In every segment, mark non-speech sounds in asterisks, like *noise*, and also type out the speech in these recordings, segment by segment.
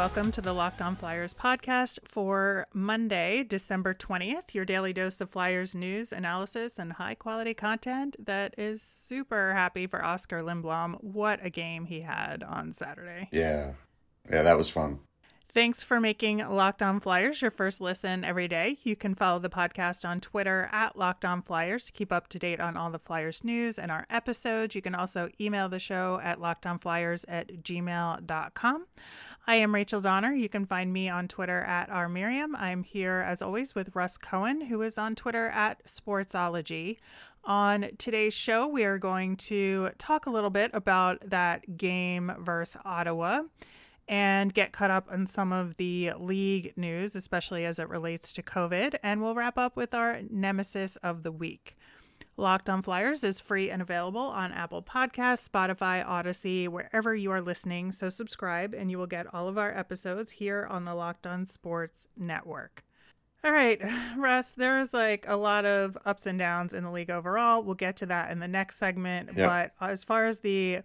Welcome to the Locked On Flyers podcast for Monday, December 20th. Your daily dose of Flyers news, analysis, and high quality content that is super happy for Oskar Lindblom. What a game he had on Saturday. Yeah. Yeah, that was fun. Thanks for making Locked On Flyers your first listen every day. You can follow the podcast on Twitter at Locked On Flyers to keep up to date on all the Flyers news and our episodes. You can also email the show at lockedonflyers at gmail.com. I am Rachel Donner. You can find me on Twitter at rmiriam. I'm here as always with Russ Cohen, who is on Twitter at Sportsology. On today's show, we are going to talk a little bit about that game versus Ottawa and get caught up on some of the league news, especially as it relates to COVID. And we'll wrap up with our nemesis of the week. Locked on Flyers is free and available on Apple Podcasts, Spotify, Audacy, wherever you are listening. So subscribe and you will get all of our episodes here on the Locked on Sports Network. All right, *sighs* Russ, there is like a lot of ups and downs in the league overall. We'll get to that in the next segment. Yep. But as far as the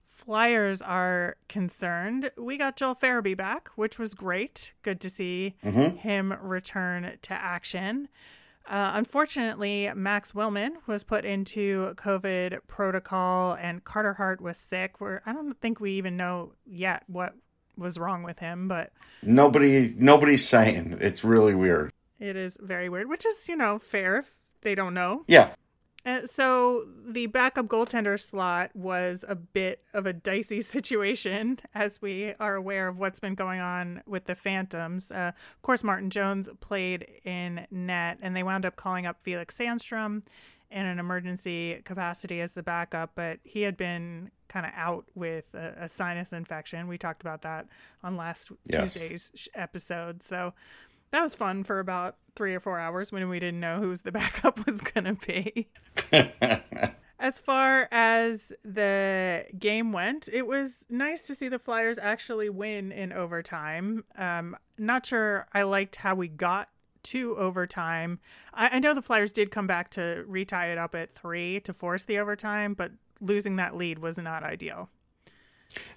Flyers are concerned, we got Joel Farabee back, which was great. Good to see mm-hmm. him return to action. Uh, unfortunately, Max Willman was put into COVID protocol, and Carter Hart was sick. Where I don't think we even know yet what was wrong with him, but Nobody nobody's saying. It's really weird. it is very weird, which is you know fair if they don't know. Yeah. Uh, so the backup goaltender slot was a bit of a dicey *laughs* situation, as we are aware of what's been going on with the Phantoms. Uh, of course, Martin Jones played in net, and they wound up calling up Felix Sandstrom in an emergency capacity as the backup, but he had been kind of out with a, a sinus infection. We talked about that on last Yes. Tuesday's episode. So that was fun for about three or four hours when we didn't know who's the *laughs* backup was going to be. *laughs* As far as the game went, it was nice to see the Flyers actually win in overtime. Um, not sure I liked how we got to overtime. I, I know the Flyers did come back to retie it up at three to force the overtime, but losing that lead was not ideal.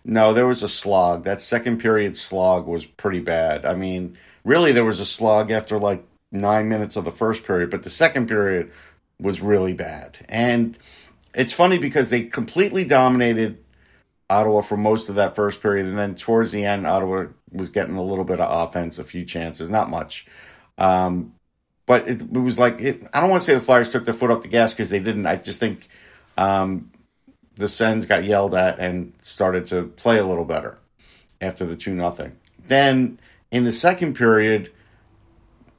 No, there was a slog. That second period slog was pretty bad. I mean, really there was a slog after like 9 minutes of the first period, but the second period was really bad. And it's funny because they completely dominated Ottawa for most of that first period and then towards the end Ottawa was getting a little bit of offense, a few chances, not much. Um, but it, it was like it, I don't want to say the Flyers took their foot off the gas because they didn't. I just think um, the Sens got yelled at and started to play a little better after the two nothing. Then in the second period,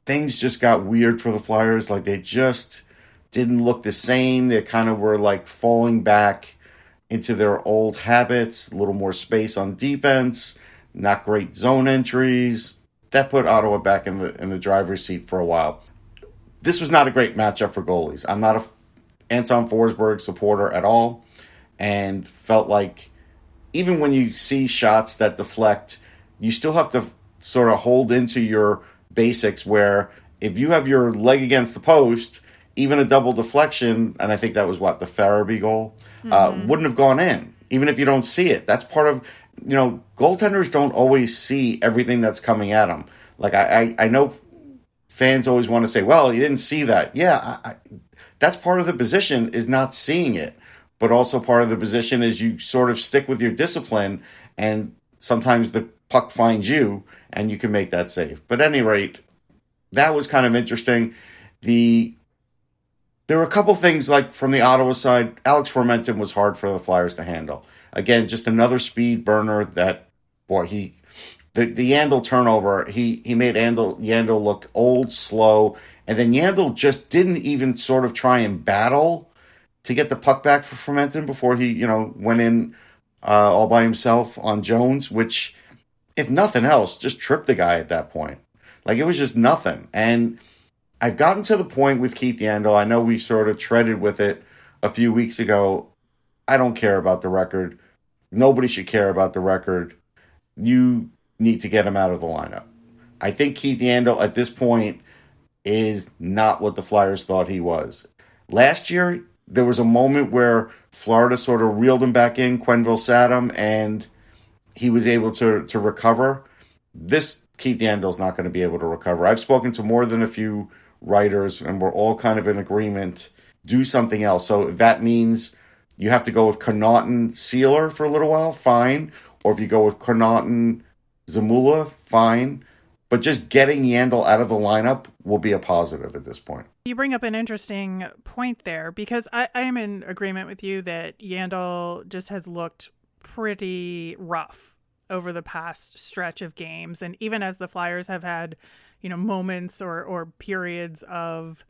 things just got weird for the Flyers. Like they just didn't look the same. They kind of were like falling back into their old habits. A little more space on defense. Not great zone entries. That put Ottawa back in the in the driver's seat for a while. This was not a great matchup for goalies. I'm not a Anton Forsberg supporter at all, and felt like even when you see shots that deflect, you still have to sort of hold into your basics where if you have your leg against the post, even a double deflection, and I think that was what the Farabee goal, uh, wouldn't have gone in, even if you don't see it. That's part of, you know, goaltenders don't always see everything that's coming at them. Like I, I, I know fans always want to say, "Well, you didn't see that." Yeah, I, I, that's part of the position is not seeing it, but also part of the position is you sort of stick with your discipline, and sometimes the puck finds you, and you can make that save. But any rate, that was kind of interesting. The there were a couple things like from the Ottawa side, Alex Formenton was hard for the Flyers to handle. Again, just another speed burner that boy he the the Yandle turnover, he he made Yandle Yandle look old, slow, and then Yandle just didn't even sort of try and battle to get the puck back for Formenton before he, you know, went in uh, all by himself on Jones, which if nothing else, just trip the guy at that point. Like it was just nothing. And I've gotten to the point with Keith Yandle. I know we sort of treaded with it a few weeks ago. I don't care about the record. Nobody should care about the record. you need to get him out of the lineup. I think Keith Yandle at this point is not what the Flyers thought he was. Last year, there was a moment where Florida sort of reeled him back in, Quenneville sat him, and he was able to, to recover. This Keith Yandle's not going to be able to recover. I've spoken to more than a few writers, and we're all kind of in agreement. Do something else. So that means you have to go with Connauton Seeler for a little while, fine. Or if you go with Connauton Zamula, fine. But just getting Yandle out of the lineup will be a positive at this point. You bring up an interesting point there because I, I am in agreement with you that Yandle just has looked pretty rough over the past stretch of games. And even as the Flyers have had, you know, moments or, or periods of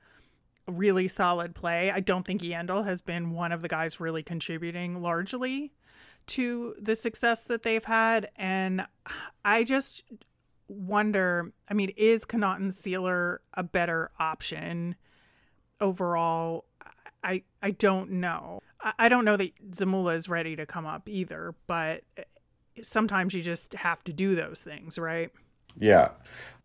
really solid play, I don't think Yandle has been one of the guys really contributing largely to the success that they've had. And I just wonder I mean, is Connauton Seeler a better option overall? I I don't know. I, I don't know that Zamula is ready to come up either, but eh, sometimes you just have to do those things, right? Yeah.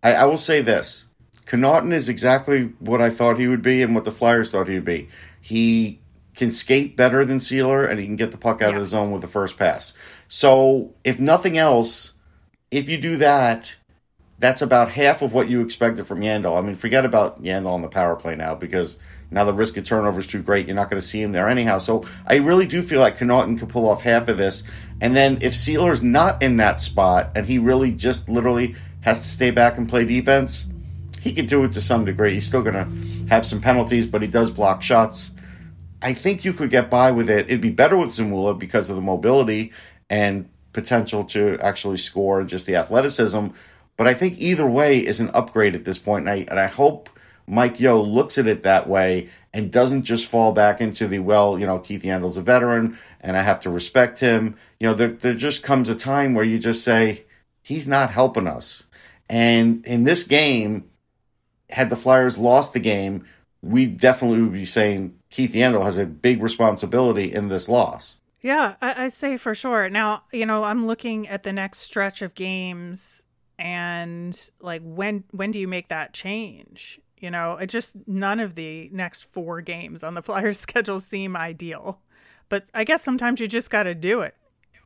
I, I will say this. Connauton is exactly what I thought he would be and what the Flyers thought he would be. He can skate better than Seeler and he can get the puck out yes. of the zone with the first pass. So, if nothing else, if you do that, that's about half of what you expected from Yandle. I mean, forget about Yandle on the power play now because now the risk of turnover is too great. You're not going to see him there anyhow. So I really do feel like Connauton can pull off half of this. And then if Seeler's not in that spot and he really just literally has to stay back and play defense, he can do it to some degree. He's still going to have some penalties, but he does block shots. I think you could get by with it. It'd be better with Zamula because of the mobility and potential to actually score and just the athleticism. But I think either way is an upgrade at this point, and I and I hope Mike Yeo looks at it that way and doesn't just fall back into the well, you know, Keith Yandle's a veteran and I have to respect him. You know, there there just comes a time where you just say he's not helping us. And in this game, had the Flyers lost the game, we definitely would be saying Keith Yandle has a big responsibility in this loss. Yeah, I, I say for sure. Now, you know, I'm looking at the next stretch of games and like when when do you make that change you know it just none of the next four games on the *laughs* flyers schedule seem ideal. But i guess sometimes you just got to do it.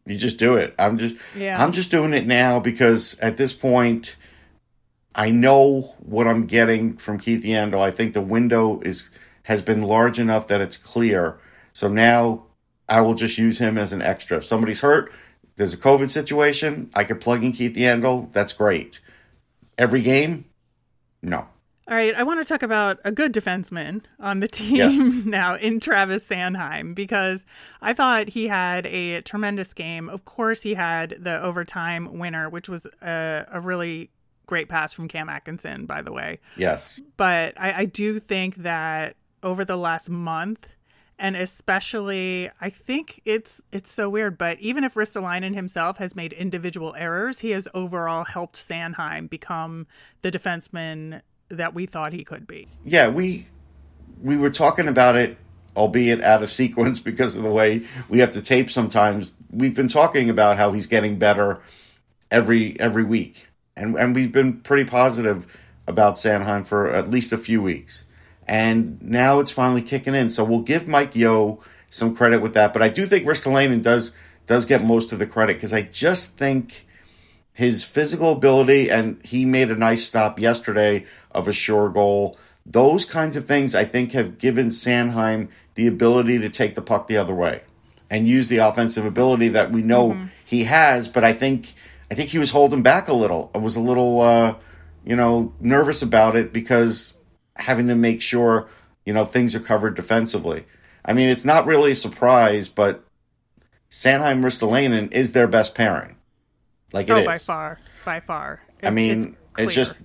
You just do it. I'm just yeah. I'm just doing it now because at this point i know what i'm getting from keith yandle i think the window is has been large enough that it's clear. So now i will just use him as an extra. If somebody's hurt there's a COVID situation, I could plug in Keith Yandle. That's great. Every game, no. All right, I want to talk about a good defenseman on the *laughs* team yes. now in Travis Sanheim because I thought he had a tremendous game. Of course, he had the overtime winner, which was a, a really great pass from Cam Atkinson, by the way. Yes. But I, I do think that over the last month, and especially I think it's it's so weird, but even if Ristolainen himself has made individual errors, he has overall helped Sanheim become the defenseman that we thought he could be. Yeah, we we were talking about it, albeit out of *laughs* sequence because of the way we have to tape sometimes. We've been talking about how he's getting better every every week. And and we've been pretty positive about Sanheim for at least a few weeks and now it's finally kicking in. So we'll give Mike Yeo some credit with that, but I do think Ristolainen does does get most of the credit because I just think his physical ability and he made a nice stop yesterday of a sure goal. Those kinds of things I think have given Sanheim the ability to take the puck the other way and use the offensive ability that we know mm-hmm. he has. But I think I think he was holding back a little. I was a little uh, you know nervous about it because having to make sure you know things are covered defensively. I mean, it's not really a surprise, but Sanheim Ristolainen is their best pairing. Like oh, it oh, is. by far, by far. It, I mean, it's, it's, just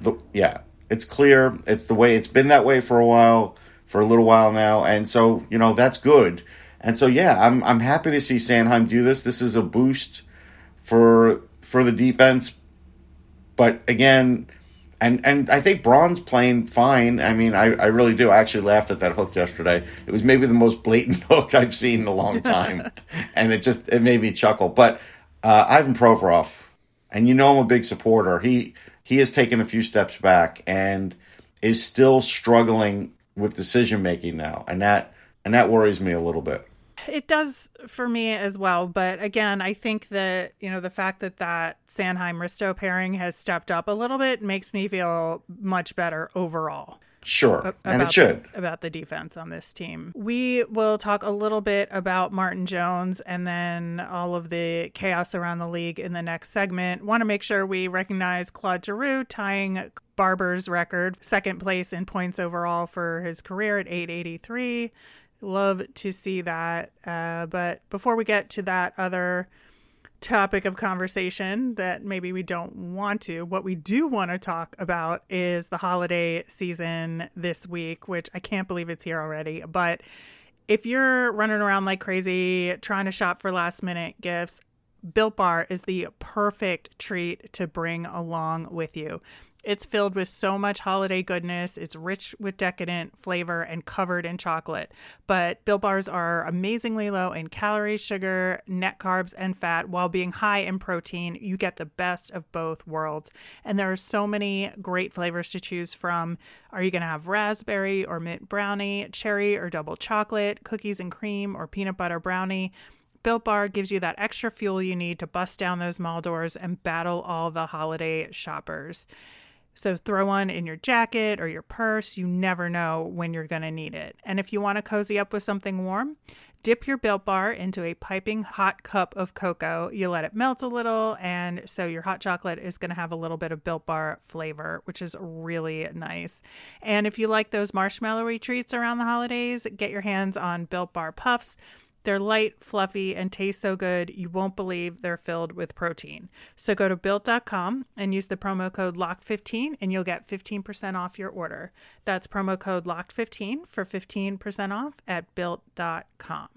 the yeah, it's clear. It's the way it's been that way for a while, for a little while now, and so you know that's good. And so yeah, I'm I'm happy to see Sanheim do this. This is a boost for for the defense, but again, and and I think Braun's playing fine. I mean, I, I really do. I actually laughed at that hook yesterday. It was maybe the most blatant *laughs* hook I've seen in a long time, *laughs* and it just it made me chuckle. But uh, Ivan Provorov, and you know I'm a big supporter. He he has taken a few steps back and is still struggling with decision making now, and that and that worries me a little bit. It does for me as well, but again, I think that you know the fact that that Sanheim Risto pairing has stepped up a little bit makes me feel much better overall. Sure, and it should. The, about the defense on this team. We will talk a little bit about Martin Jones and then all of the chaos around the league in the next segment. Want to make sure we recognize Claude Giroux tying Barber's record, second place in points overall for his career at 883. Love to see that. Uh, but before we get to that other topic of conversation that maybe we don't want to. What we do want to talk about is the holiday season this week, which I can't believe it's here already. But if you're running around like crazy trying to shop for last minute gifts, Built Bar is the perfect treat to bring along with you. It's filled with so much holiday goodness. It's rich with decadent flavor and covered in chocolate. But Built Bars are amazingly low in calories, sugar, net carbs, and fat while being high in protein. You get the best of both worlds. And there are so many great flavors to choose from. Are you going to have raspberry or mint brownie, cherry or double chocolate, cookies and cream, or peanut butter brownie? Built Bar gives you that extra fuel you need to bust down those mall doors and battle all the holiday shoppers. So throw one in your jacket or your purse. You never know when you're going to need it. And if you want to cozy up with something warm, dip your Built Bar into a piping hot cup of cocoa. You let it melt a little, and so your hot chocolate is going to have a little bit of Built Bar flavor, which is really nice. And if you like those marshmallowy treats around the holidays, get your hands on Built Bar Puffs. They're light, fluffy, and taste so good you won't believe they're filled with protein. So go to built.com and use the promo code LOCK15 and you'll get 15% off your order. That's promo code LOCK15 for 15% off at built.com.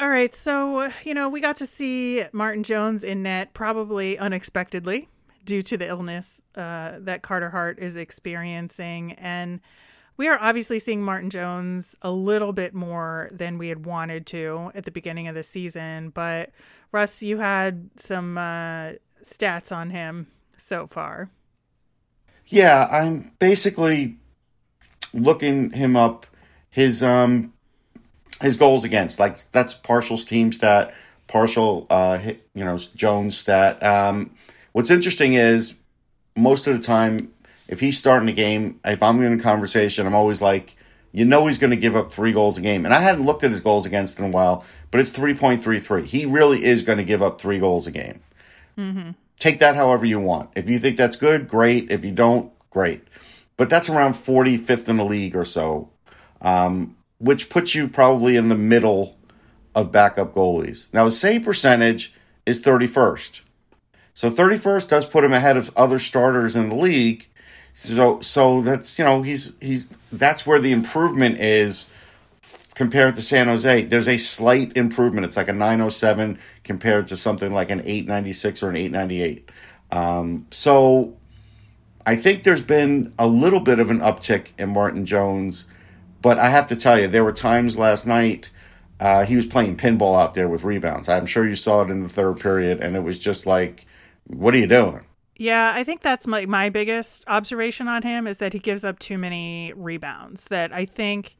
All right, so, you know, we got to see Martin Jones in net probably unexpectedly due to the illness uh, that Carter Hart is experiencing. And we are obviously seeing Martin Jones a little bit more than we had wanted to at the beginning of the season. But Russ, you had some uh, stats on him so far. Yeah, I'm basically looking him up. His um his goals against like that's partial's team stat, partial uh you know Jones stat. Um, what's interesting is most of the time if he's starting a game, if I'm in a conversation, I'm always like, you know, he's going to give up three goals a game. And I hadn't looked at his goals against in a while, but it's 3.33. He really is going to give up three goals a game. Mm-hmm. Take that however you want. If you think that's good, great. If you don't, great. But that's around 45th in the league or so, um, which puts you probably in the middle of backup goalies. Now, his save percentage is 31st. So 31st does put him ahead of other starters in the league, so so that's you know he's he's that's where the improvement is compared to San Jose. There's a slight improvement. It's like a 907 compared to something like an 896 or an 898. Um, so I think there's been a little bit of an uptick in Martin Jones, but I have to tell you, there were times last night uh, he was playing pinball out there with rebounds. I'm sure you saw it in the third period, and it was just like, what are you doing? Yeah, I think that's my my biggest observation on him is that he gives up too many rebounds. That I think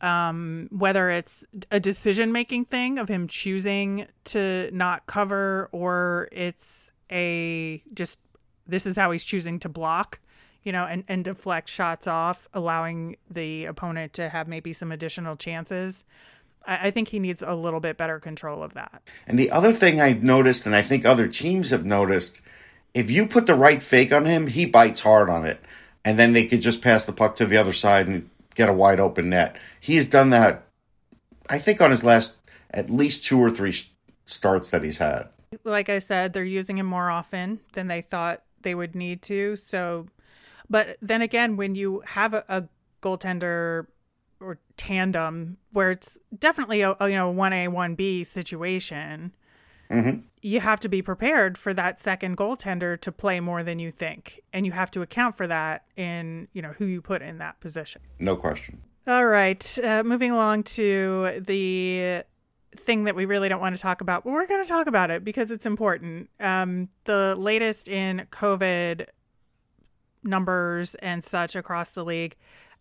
um, whether it's a decision making thing of him choosing to not cover or it's a just this is how he's choosing to block, you know, and, and deflect shots off, allowing the opponent to have maybe some additional chances. I, I think he needs a little bit better control of that. And the other thing I've noticed, and I think other teams have noticed, if you put the right fake on him, he bites hard on it. And then they could just pass the puck to the other side and get a wide open net. He's done that, I think, on his last at least two or three starts that he's had. Like I said, they're using him more often than they thought they would need to. So, but then again, when you have a, a goaltender or tandem where it's definitely a, a you know one A one B situation, Mm-hmm. You have to be prepared for that second goaltender to play more than you think, and you have to account for that in you know who you put in that position. No question. All right, uh, moving along to the thing that we really don't want to talk about, but we're going to talk about it because it's important. Um, the latest in COVID numbers and such across the league,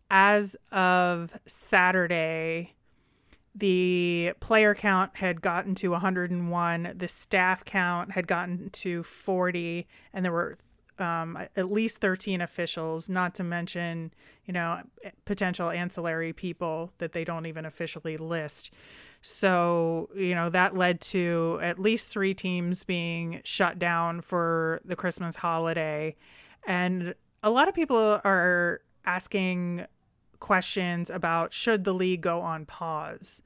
as of Saturday, the player count had gotten to 101, the staff count had gotten to 40, and there were um, at least 13 officials, not to mention, you know, potential ancillary people that they don't even officially list. So, you know, that led to at least three teams being shut down for the Christmas holiday. And a lot of people are asking questions about should the league go on pause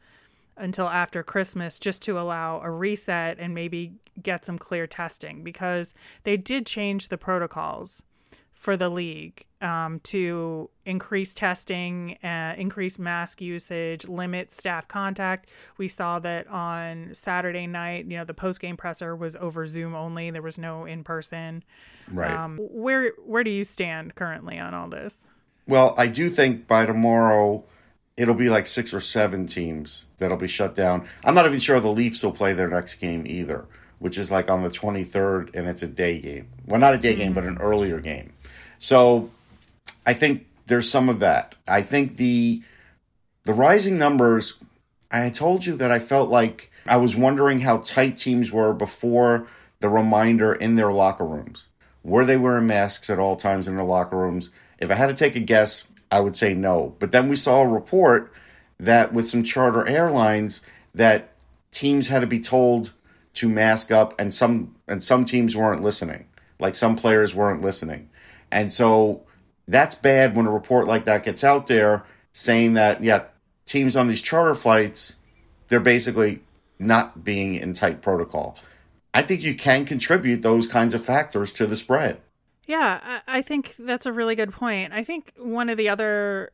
until after Christmas just to allow a reset and maybe get some clear testing because they did change the protocols for the league um, to increase testing, uh, increase mask usage, limit staff contact. We saw that on Saturday night, you know, the post game presser was over Zoom only. There was no in person. Right. Um, where where do you stand currently on all this? Well, I do think by tomorrow it'll be like six or seven teams that'll be shut down. I'm not even sure the Leafs will play their next game either, which is like on the 23rd, and it's a day game. Well, not a day mm-hmm. game, but an earlier game. So I think there's some of that. I think the the rising numbers. I told you that I felt like I was wondering how tight teams were before the reminder in their locker rooms. Were they wearing masks at all times in their locker rooms? If I had to take a guess, I would say no. But then we saw a report that with some charter airlines that teams had to be told to mask up and some and some teams weren't listening. Like some players weren't listening. And so that's bad when a report like that gets out there saying that yeah, teams on these charter flights they're basically not being in tight protocol. I think you can contribute those kinds of factors to the spread. Yeah, I think that's a really good point. I think one of the other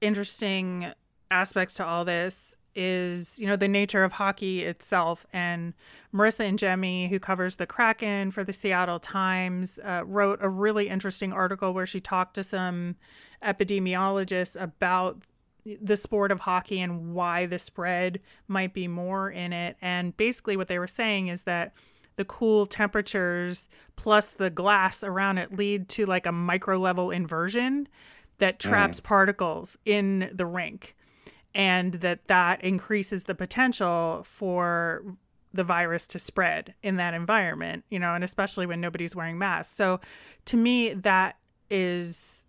interesting aspects to all this is, you know, the nature of hockey itself. And Marisa Ingemi, who covers the Kraken for the Seattle Times, uh, wrote a really interesting article where she talked to some epidemiologists about the sport of hockey and why the spread might be more in it. And basically, what they were saying is that the cool temperatures plus the glass around it lead to like a micro level inversion that mm. traps mm. particles in the rink and that that increases the potential for the virus to spread in that environment you know and especially when nobody's wearing masks so to me that is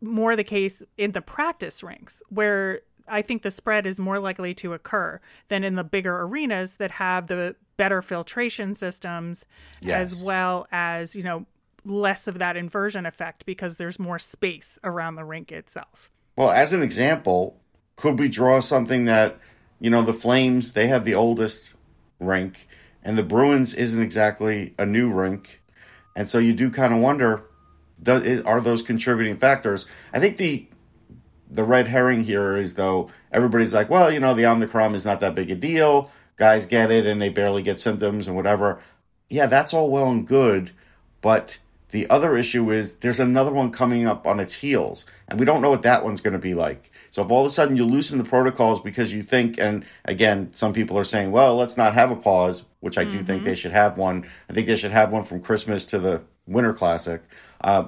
more the case in the practice rinks where I think the spread is more likely to occur than in the bigger arenas that have the better filtration systems yes. as well as, you know, less of that inversion effect because there's more space around the rink itself. Well, as an example, could we draw something that, you know, the Flames, they have the oldest rink and the Bruins isn't exactly a new rink. And so you do kind of wonder does, are those contributing factors? I think the the red herring here is though everybody's like, well, you know, the Omicron is not that big a deal. Guys get it and they barely get symptoms and whatever. Yeah, that's all well and good, but the other issue is there's another one coming up on its heels, and we don't know what that one's going to be like. So if all of a sudden you loosen the protocols because you think, and again, some people are saying, well, let's not have a pause, which I do mm-hmm. think they should have one. I think they should have one from Christmas to the Winter Classic. Uh,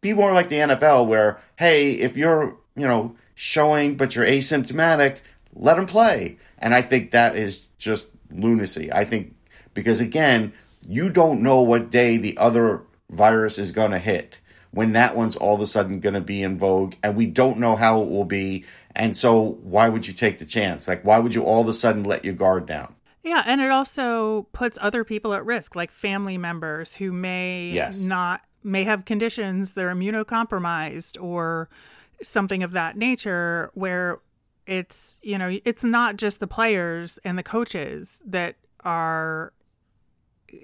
be more like the NFL, where hey, if you're you know showing but you're asymptomatic, let them play. And I think that is just lunacy. I think because again, you don't know what day the other virus is going to hit when that one's all of a sudden going to be in vogue and we don't know how it will be. And so why would you take the chance? Like why would you all of a sudden let your guard down? Yeah, and it also puts other people at risk, like family members who may yes. not may have conditions they're immunocompromised or something of that nature where it's you know it's not just the players and the coaches that are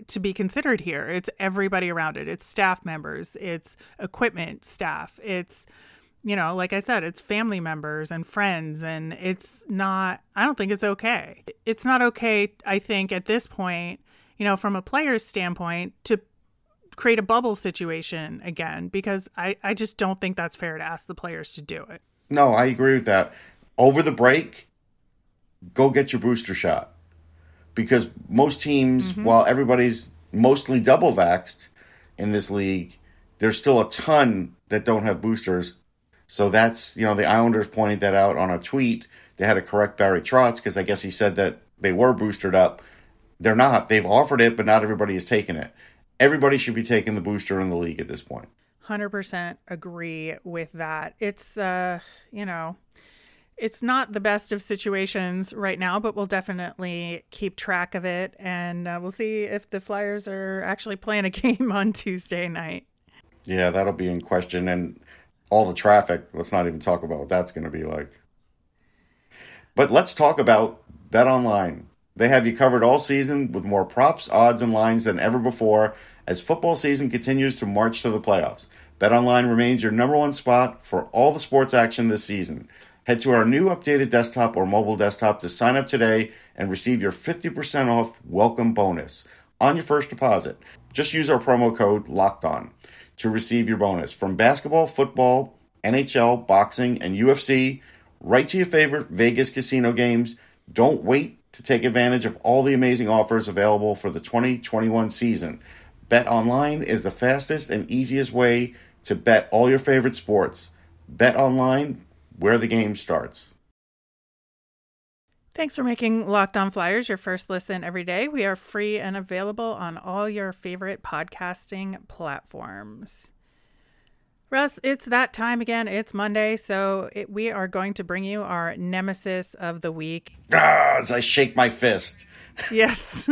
to be considered here. It's everybody around it. It's staff members. It's equipment staff. It's you know like i said it's family members and friends and it's not i don't think it's okay. It's not okay i think at this point you know from a player's standpoint to create a bubble situation again because I, I just don't think that's fair to ask the players to do it. No, I agree with that. Over the break, go get your booster shot. Because most teams, mm-hmm. while everybody's mostly double vaxxed in this league, there's still a ton that don't have boosters. So that's, you know, the Islanders pointed that out on a tweet. They had to correct Barry Trotz because I guess he said that they were boosted up. They're not. They've offered it, but not everybody has taken it. Everybody should be taking the booster in the league at this point. 100% agree with that. It's, uh, you know, it's not the best of situations right now, but we'll definitely keep track of it. And uh, we'll see if the Flyers are actually playing a *laughs* game on Tuesday night. Yeah, that'll be in question. And all the traffic, let's not even talk about what that's going to be like. But let's talk about Bet Online. They have you covered all season with more props, odds, and lines than ever before as football season continues to march to the playoffs. BetOnline remains your number one spot for all the sports action this season. Head to our new updated desktop or mobile desktop to sign up today and receive your 50% off welcome bonus on your first deposit. Just use our promo code LOCKED ON to receive your bonus. From basketball, football, NHL, boxing, and UFC, right to your favorite Vegas casino games. Don't wait to take advantage of all the amazing offers available for the 2021 season. Bet online is the fastest and easiest way to bet all your favorite sports. Bet online where the game starts. Thanks for making Locked On Flyers your first listen every day. We are free and available on all your favorite podcasting platforms. Russ, it's that time again. It's Monday, so it, we are going to bring you our nemesis of the week. Ah, as I shake my fist yes.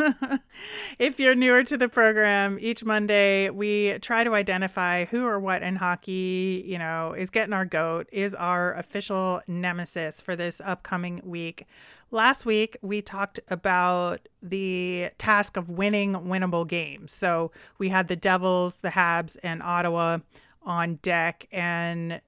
*laughs* if you're newer to the program, each Monday we try to identify who or what in hockey, you know, is getting our goat, is our official nemesis for this upcoming week. Last week we talked about the task of winning winnable games. So we had the Devils, the Habs, and Ottawa on deck and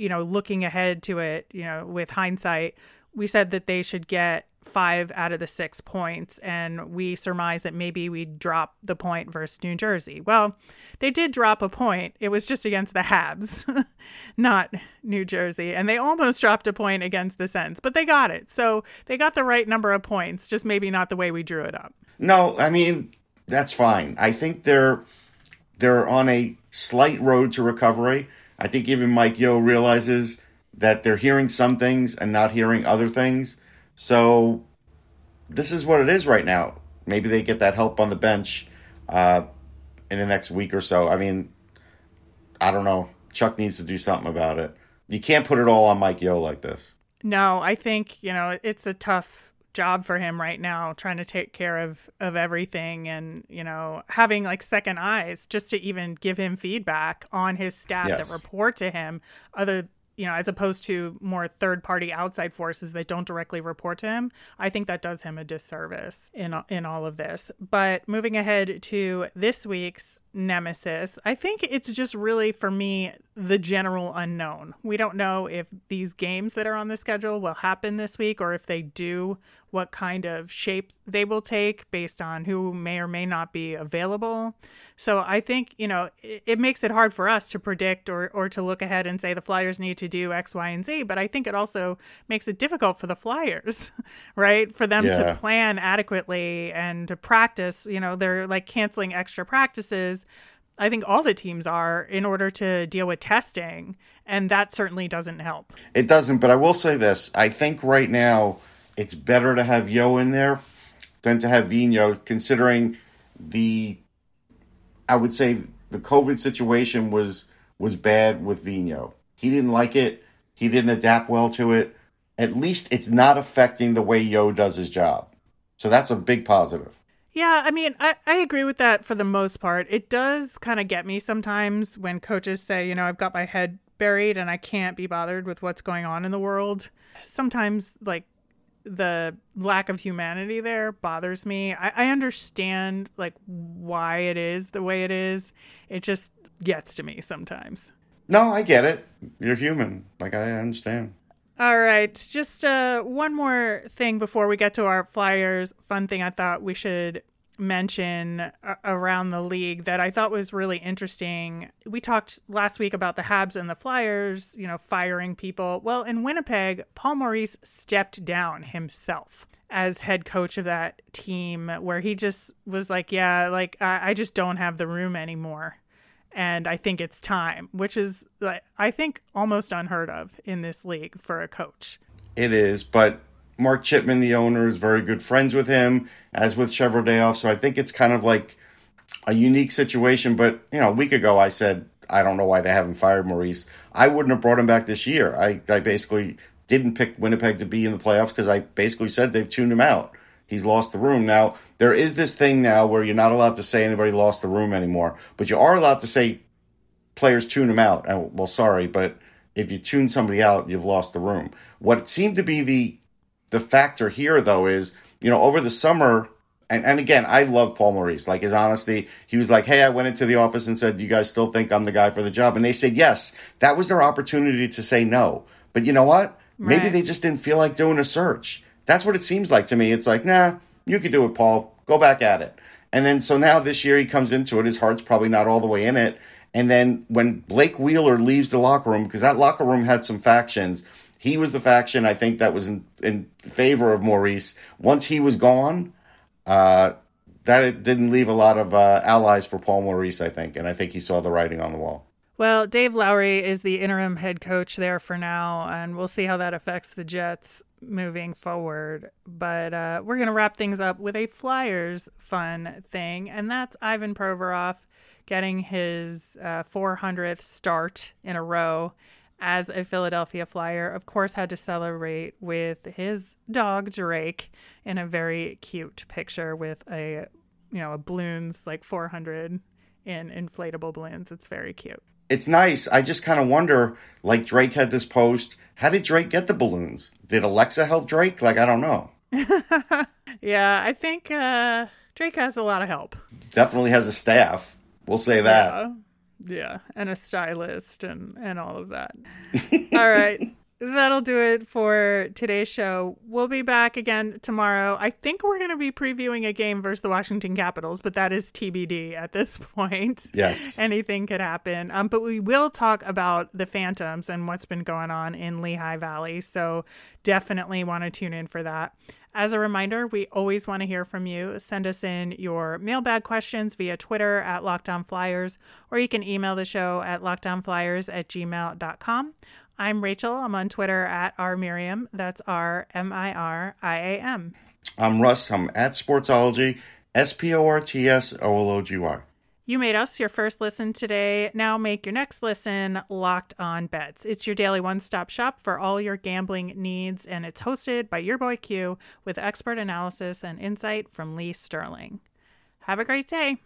you know, looking ahead to it, you know, with hindsight, we said that they should get five out of the six points, and we surmise that maybe we drop the point versus New Jersey. Well, they did drop a point. It was just against the Habs, *laughs* not New Jersey, and they almost dropped a point against the Sens, but they got it. So they got the right number of points, just maybe not the way we drew it up. No, I mean that's fine. I think they're they're on a slight road to recovery. I think even Mike Yeo realizes that they're hearing some things and not hearing other things. So this is what it is right now. Maybe they get that help on the bench uh, in the next week or so. I mean, I don't know. Chuck needs to do something about it. You can't put it all on Mike Yeo like this. No, I think you know it's a tough job for him right now trying to take care of of everything and you know having like second eyes just to even give him feedback on his staff yes. that report to him other you know, as opposed to more third party outside forces that don't directly report to him, I think that does him a disservice in in all of this. But moving ahead to this week's nemesis, I think it's just really for me the general unknown. We don't know if these games that are on the schedule will happen this week or if they do, what kind of shape they will take based on who may or may not be available. So I think, you know, it, it, makes it hard for us to predict or, or to look ahead and say the Flyers need to do X, Y, and Z. But I think it also makes it difficult for the Flyers, *laughs* right? For them yeah. to plan adequately and to practice. You know, they're like canceling extra practices. I think all the teams are in order to deal with testing. And that certainly doesn't help. It doesn't. But I will say this I think right now, it's better to have Yeo in there than to have Vigneault, considering the, I would say the COVID situation was was bad with Vino. He didn't like it. He didn't adapt well to it. At least it's not affecting the way Yeo does his job. So that's a big positive. Yeah, I mean, I, I agree with that for the most part. It does kind of get me sometimes when coaches say, you know, I've got my head buried and I can't be bothered with what's going on in the world. Sometimes, like, the lack of humanity there bothers me. I, I understand like why it is the way it is. It just gets to me sometimes. No, I get it. You're human. Like I understand. All right, just uh, one more thing before we get to our flyers. Fun thing I thought we should mention around the league that I thought was really interesting. We talked last week about the Habs and the Flyers, you know, firing people. Well, in Winnipeg, Paul Maurice stepped down himself as head coach of that team, where he just was like, Yeah, like, I, I just don't have the room anymore. And I think it's time, which is, I think, almost unheard of in this league for a coach. It is, but Mark Chipman, the owner, is very good friends with him, as with Cheveldayoff. So I think it's kind of like a unique situation. But, you know, a week ago I said, I don't know why they haven't fired Maurice. I wouldn't have brought him back this year. I, I basically didn't pick Winnipeg to be in the playoffs because I basically said they've tuned him out. He's lost the room. Now, there is this thing now where you're not allowed to say anybody lost the room anymore, but you are allowed to say players tune him out. well, sorry, but if you tune somebody out, you've lost the room. What seemed to be the the factor here, though, is you know over the summer, and, and again, I love Paul Maurice. Like his honesty, he was like, "Hey, I went into the office and said, you guys still think I'm the guy for the job?" And they said yes. That was their opportunity to say no. But you know what? Maybe they just didn't feel like doing a search. That's what it seems like to me. It's like, nah, you could do it, Paul. Go back at it. And then so now this year he comes into it. His heart's probably not all the way in it. And then when Blake Wheeler leaves the locker room, because that locker room had some factions, he was the faction I think that was in, in favor of Maurice. Once he was gone, uh, that didn't leave a lot of uh, allies for Paul Maurice, I think, and I think he saw the writing on the wall. Well, Dave Lowry is the interim head coach there for now, and we'll see how that affects the Jets moving forward. But uh, we're going to wrap things up with a Flyers fun thing, and that's Ivan Provorov getting his uh, 400th start in a row as a Philadelphia Flyer, of course, had to celebrate with his dog Drake in a very cute picture with a, you know, a balloons like 400 in inflatable balloons. It's very cute. It's nice. I just kind of wonder, like Drake had this post. How did Drake get the balloons? Did Alexa help Drake? Like I don't know. *laughs* yeah, I think uh, Drake has a lot of help. Definitely has a staff. We'll say that. Yeah. Yeah, and a stylist and and all of that. *laughs* all right. That'll do it for today's show. We'll be back again tomorrow. I think we're going to be previewing a game versus the Washington Capitals, but that is TBD at this *laughs* point. Yes. Anything could happen. Um, but we will talk about the Phantoms and what's been going on in Lehigh Valley. So definitely want to tune in for that. As a reminder, we always want to hear from you. Send us in your mailbag questions via Twitter at LockedOnFlyers, or you can email the show at lockedonflyers at gmail.com. I'm Rachel. I'm on Twitter at rmiriam. That's R M I R I A M. I'm Russ. I'm at Sportsology, S P O R T S O L O G Y. You made us your first listen today. Now make your next listen Locked On Bets. It's your daily one stop shop for all your gambling needs, and it's hosted by your boy Q with expert analysis and insight from Lee Sterling. Have a great day.